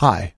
Hi,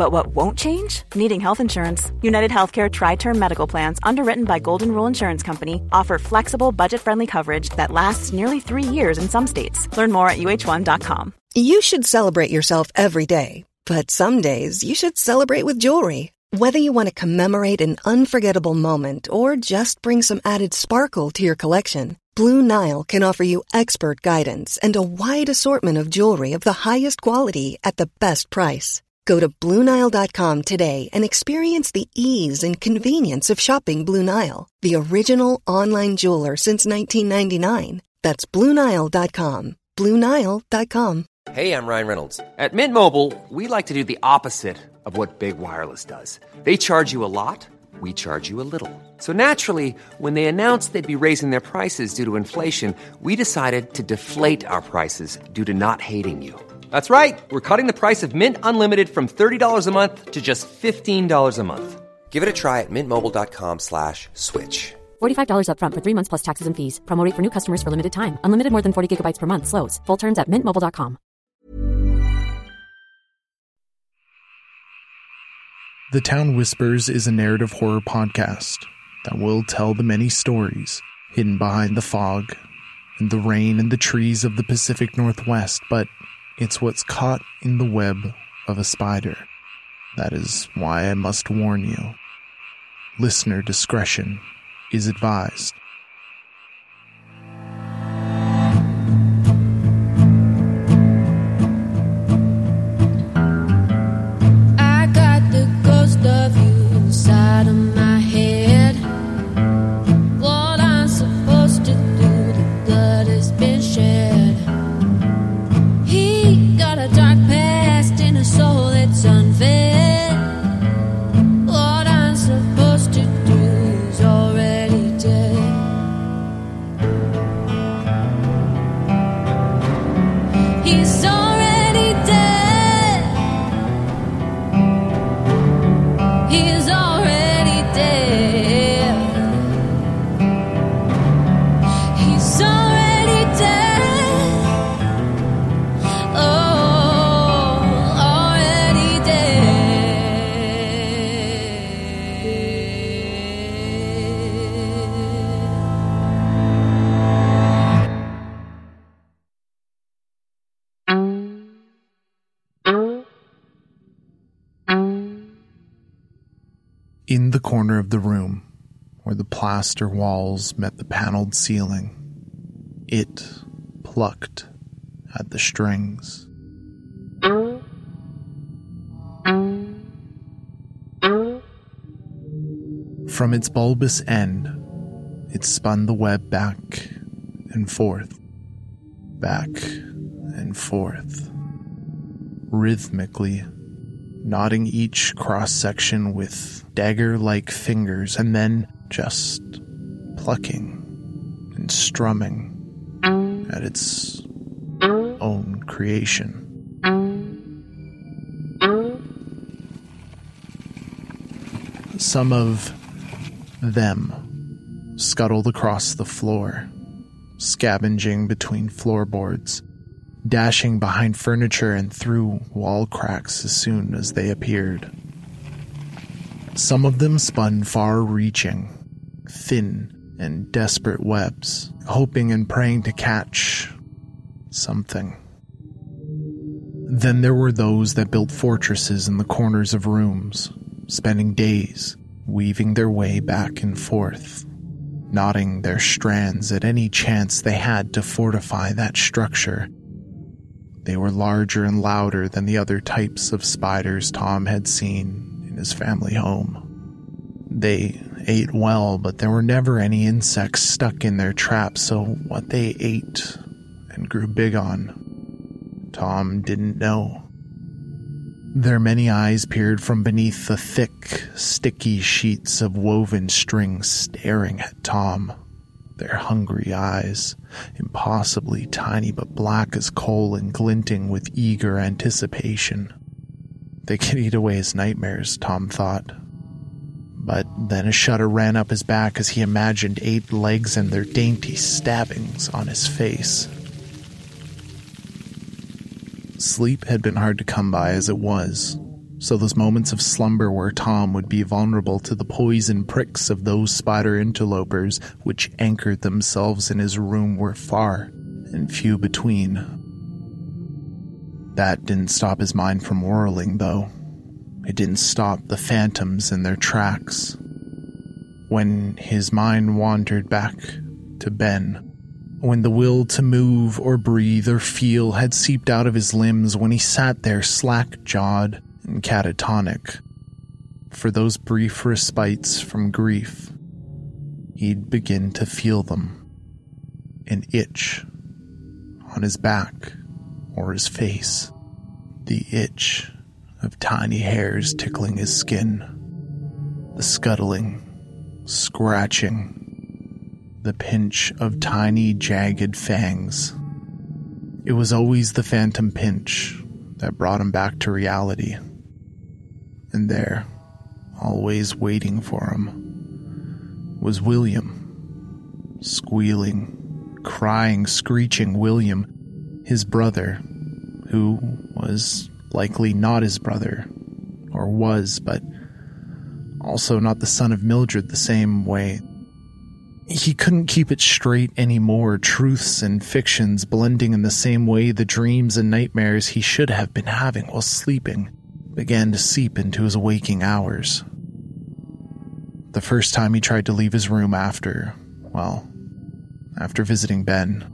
But what won't change? Needing health insurance. United Healthcare TriTerm Medical Plans, underwritten by Golden Rule Insurance Company, offer flexible, budget friendly coverage that lasts nearly three years in some states. Learn more at uh1.com. You should celebrate yourself every day, but some days you should celebrate with jewelry. Whether you want to commemorate an unforgettable moment or just bring some added sparkle to your collection, Blue Nile can offer you expert guidance and a wide assortment of jewelry of the highest quality at the best price. Go to BlueNile.com today and experience the ease and convenience of shopping Blue Nile, the original online jeweler since 1999. That's BlueNile.com. BlueNile.com. Hey, I'm Ryan Reynolds. At Mint Mobile, we like to do the opposite of what Big Wireless does. They charge you a lot, we charge you a little. So naturally, when they announced they'd be raising their prices due to inflation, we decided to deflate our prices due to not hating you. That's right. We're cutting the price of Mint Unlimited from $30 a month to just $15 a month. Give it a try at mintmobile.com slash switch. $45 upfront for three months plus taxes and fees. Promo rate for new customers for limited time. Unlimited more than 40 gigabytes per month. Slows. Full terms at mintmobile.com. The Town Whispers is a narrative horror podcast that will tell the many stories hidden behind the fog and the rain and the trees of the Pacific Northwest, but it's what's caught in the web of a spider. That is why I must warn you. Listener discretion is advised. In the corner of the room, where the plaster walls met the paneled ceiling, it plucked at the strings. From its bulbous end, it spun the web back and forth, back and forth, rhythmically, knotting each cross section with dagger like fingers and then just plucking and strumming at its own creation. Some of them scuttled across the floor, scavenging between floorboards, dashing behind furniture and through wall cracks as soon as they appeared. Some of them spun far reaching, thin and desperate webs, hoping and praying to catch something. Then there were those that built fortresses in the corners of rooms, spending days weaving their way back and forth, knotting their strands at any chance they had to fortify that structure. They were larger and louder than the other types of spiders Tom had seen in his family home. They ate well, but there were never any insects stuck in their traps, so what they ate and grew big on, Tom didn't know. Their many eyes peered from beneath the thick, sticky sheets of woven string staring at Tom. Their hungry eyes, impossibly tiny but black as coal and glinting with eager anticipation. They could eat away his nightmares, Tom thought. But then a shudder ran up his back as he imagined eight legs and their dainty stabbings on his face. Sleep had been hard to come by as it was, so those moments of slumber where Tom would be vulnerable to the poison pricks of those spider interlopers which anchored themselves in his room were far and few between. That didn't stop his mind from whirling, though. It didn't stop the phantoms in their tracks. When his mind wandered back to Ben, when the will to move or breathe or feel had seeped out of his limbs when he sat there slack jawed and catatonic. For those brief respites from grief, he'd begin to feel them. An itch on his back or his face. The itch of tiny hairs tickling his skin. The scuttling, scratching, the pinch of tiny, jagged fangs. It was always the phantom pinch that brought him back to reality. And there, always waiting for him, was William. Squealing, crying, screeching William, his brother, who was likely not his brother, or was, but also not the son of Mildred the same way he couldn't keep it straight anymore, truths and fictions blending in the same way the dreams and nightmares he should have been having while sleeping began to seep into his waking hours. The first time he tried to leave his room after, well, after visiting Ben,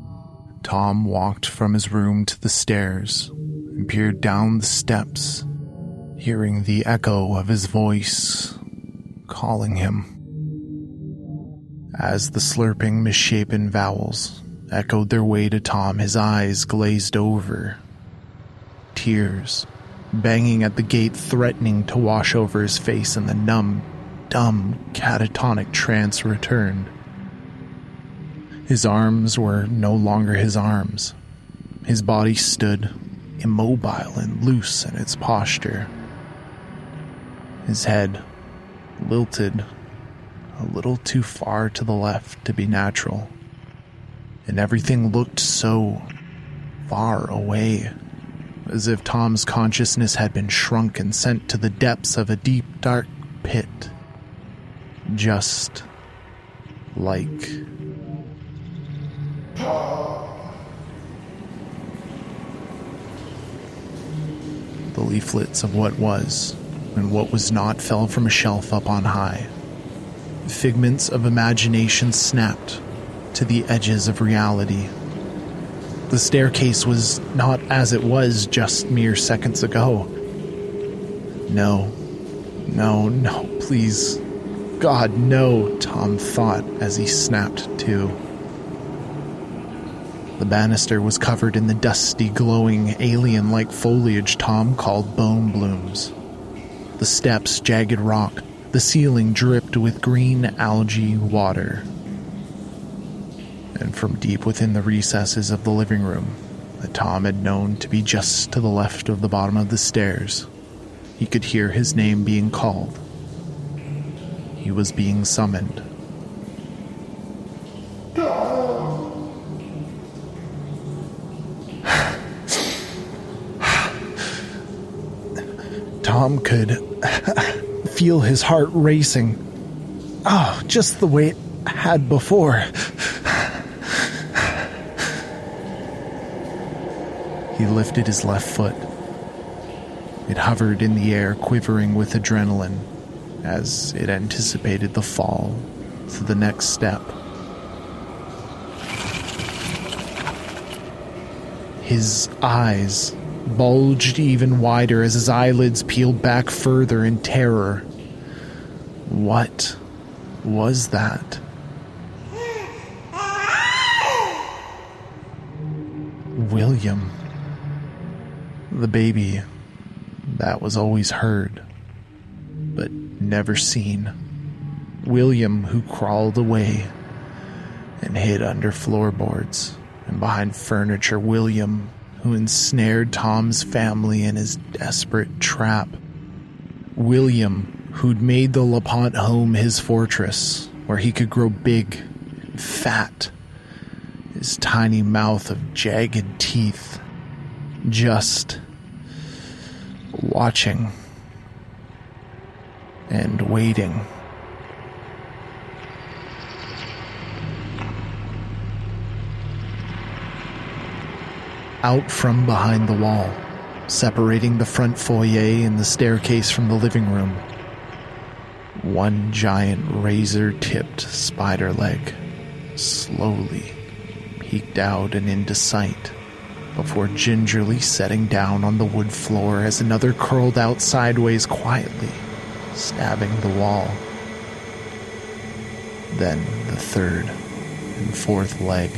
Tom walked from his room to the stairs and peered down the steps, hearing the echo of his voice calling him as the slurping, misshapen vowels echoed their way to Tom, his eyes glazed over. Tears banging at the gate, threatening to wash over his face, and the numb, dumb, catatonic trance returned. His arms were no longer his arms. His body stood immobile and loose in its posture. His head, lilted a little too far to the left to be natural. And everything looked so far away, as if Tom's consciousness had been shrunk and sent to the depths of a deep, dark pit. Just like. The leaflets of what was and what was not fell from a shelf up on high. Figments of imagination snapped to the edges of reality. The staircase was not as it was just mere seconds ago. No, no, no, please. God, no, Tom thought as he snapped to. The banister was covered in the dusty, glowing, alien like foliage Tom called bone blooms. The steps, jagged rock, the ceiling dripped with green algae water. And from deep within the recesses of the living room, that Tom had known to be just to the left of the bottom of the stairs, he could hear his name being called. He was being summoned. Tom could feel his heart racing. Oh, just the way it had before. He lifted his left foot. It hovered in the air, quivering with adrenaline as it anticipated the fall to the next step. His eyes bulged even wider as his eyelids peeled back further in terror. What was that? William. The baby that was always heard, but never seen. William, who crawled away and hid under floorboards and behind furniture. William, who ensnared Tom's family in his desperate trap. William, who'd made the LaPont home his fortress, where he could grow big and fat, his tiny mouth of jagged teeth, just watching and waiting. Out from behind the wall, separating the front foyer and the staircase from the living room, one giant razor tipped spider leg slowly peeked out and into sight before gingerly setting down on the wood floor as another curled out sideways quietly, stabbing the wall. Then the third and fourth leg,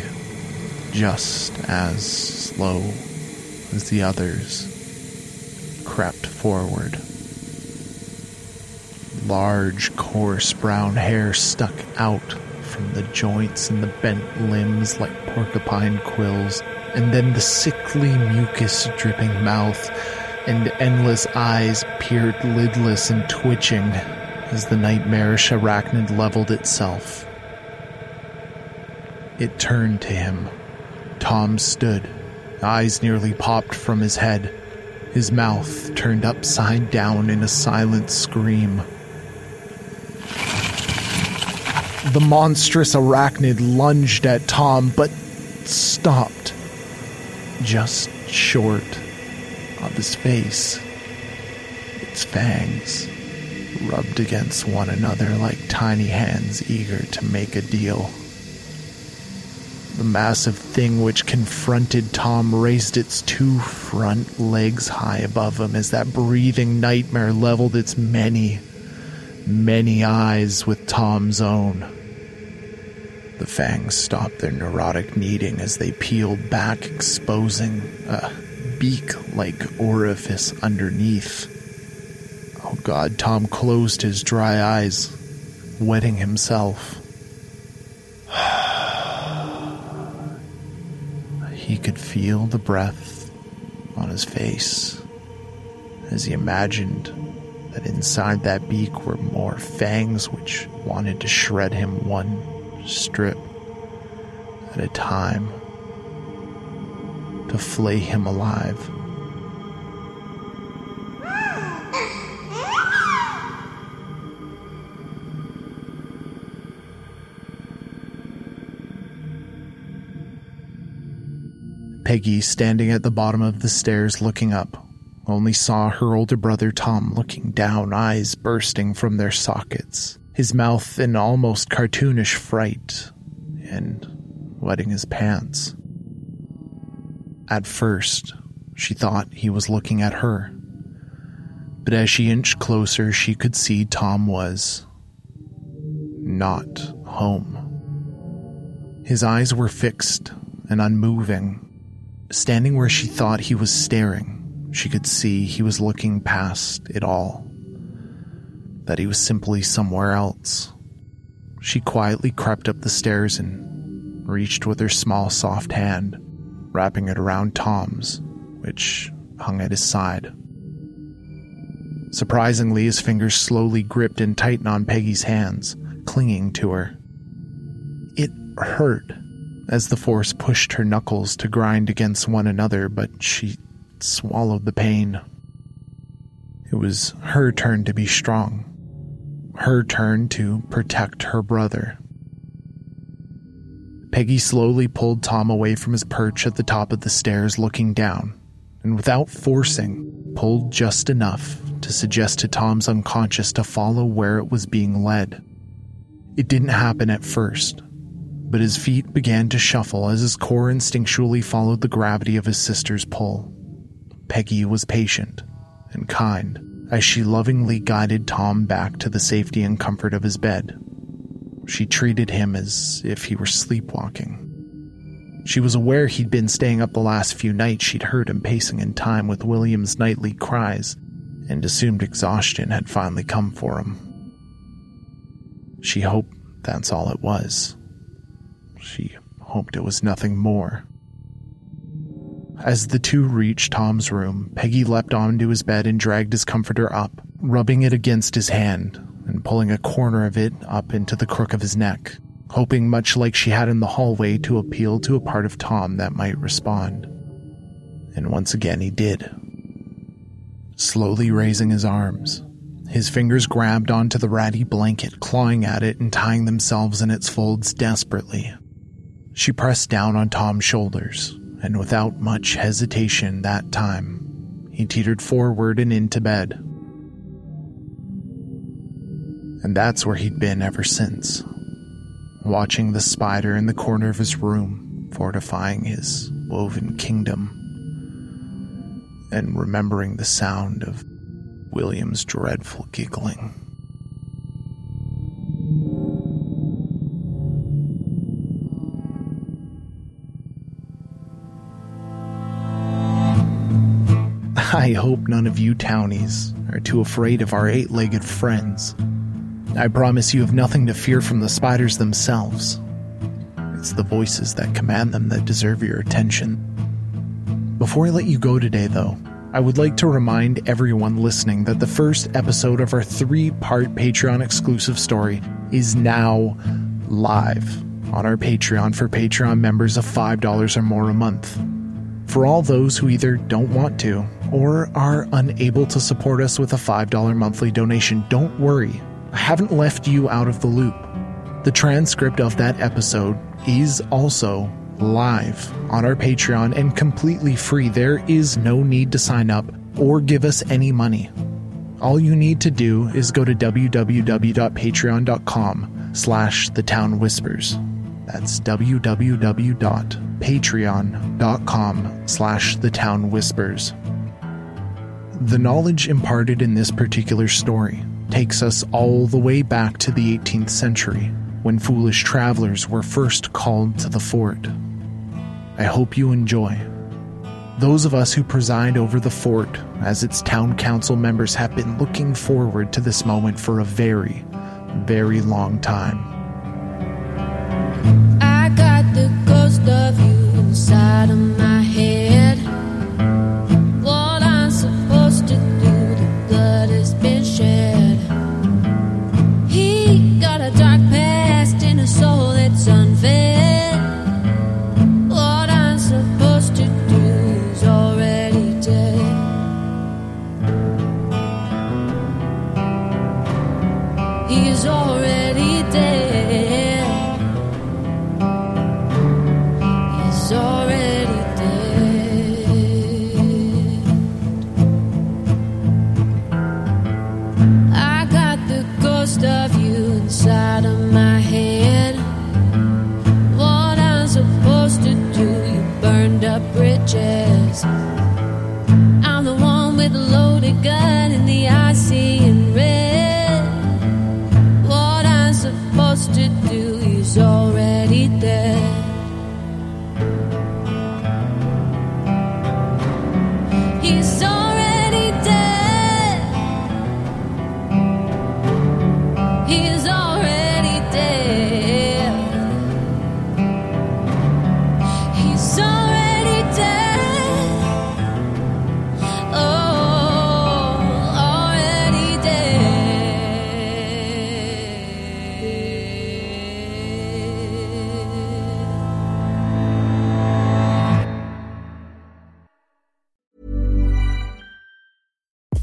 just as slow as the others, crept forward. Large, coarse brown hair stuck out from the joints and the bent limbs like porcupine quills and then the sickly mucus dripping mouth and endless eyes peered lidless and twitching as the nightmarish arachnid leveled itself. It turned to him. Tom stood, eyes nearly popped from his head, his mouth turned upside down in a silent scream. The monstrous arachnid lunged at Tom, but stopped just short of his face. Its fangs rubbed against one another like tiny hands eager to make a deal. The massive thing which confronted Tom raised its two front legs high above him as that breathing nightmare leveled its many, many eyes with Tom's own. The fangs stopped their neurotic kneading as they peeled back, exposing a beak like orifice underneath. Oh god, Tom closed his dry eyes, wetting himself. he could feel the breath on his face as he imagined that inside that beak were more fangs which wanted to shred him one strip at a time to flay him alive. Peggy, standing at the bottom of the stairs looking up, only saw her older brother Tom looking down, eyes bursting from their sockets, his mouth in almost cartoonish fright, and wetting his pants. At first, she thought he was looking at her. But as she inched closer, she could see Tom was not home. His eyes were fixed and unmoving. Standing where she thought he was staring, she could see he was looking past it all. That he was simply somewhere else. She quietly crept up the stairs and reached with her small, soft hand, wrapping it around Tom's, which hung at his side. Surprisingly, his fingers slowly gripped and tightened on Peggy's hands, clinging to her. It hurt as the force pushed her knuckles to grind against one another, but she swallowed the pain. It was her turn to be strong, her turn to protect her brother. Peggy slowly pulled Tom away from his perch at the top of the stairs, looking down, and without forcing, pulled just enough to suggest to Tom's unconscious to follow where it was being led. It didn't happen at first, but his feet began to shuffle as his core instinctually followed the gravity of his sister's pull. Peggy was patient and kind as she lovingly guided Tom back to the safety and comfort of his bed. She treated him as if he were sleepwalking. She was aware he'd been staying up the last few nights she'd heard him pacing in time with William's nightly cries and assumed exhaustion had finally come for him. She hoped that's all it was. She hoped it was nothing more. As the two reached Tom's room, Peggy leapt onto his bed and dragged his comforter up, rubbing it against his hand and pulling a corner of it up into the crook of his neck, hoping, much like she had in the hallway, to appeal to a part of Tom that might respond. And once again he did. Slowly raising his arms, his fingers grabbed onto the ratty blanket, clawing at it and tying themselves in its folds desperately. She pressed down on Tom's shoulders, and without much hesitation that time, he teetered forward and into bed. And that's where he'd been ever since, watching the spider in the corner of his room, fortifying his woven kingdom, and remembering the sound of William's dreadful giggling. I hope none of you townies are too afraid of our eight legged friends. I promise you have nothing to fear from the spiders themselves. It's the voices that command them that deserve your attention. Before I let you go today, though, I would like to remind everyone listening that the first episode of our three part Patreon exclusive story is now live on our Patreon for Patreon members of $5 or more a month. For all those who either don't want to or are unable to support us with a $5 monthly donation, don't worry. I haven't left you out of the loop. The transcript of that episode is also live on our Patreon and completely free. There is no need to sign up or give us any money. All you need to do is go to www.patreon.com slash the town whispers. That's www.patreon.com slash the town whispers. The knowledge imparted in this particular story takes us all the way back to the 18th century, when foolish travelers were first called to the fort. I hope you enjoy. Those of us who preside over the fort as its town council members have been looking forward to this moment for a very, very long time. I got the ghost of you inside of my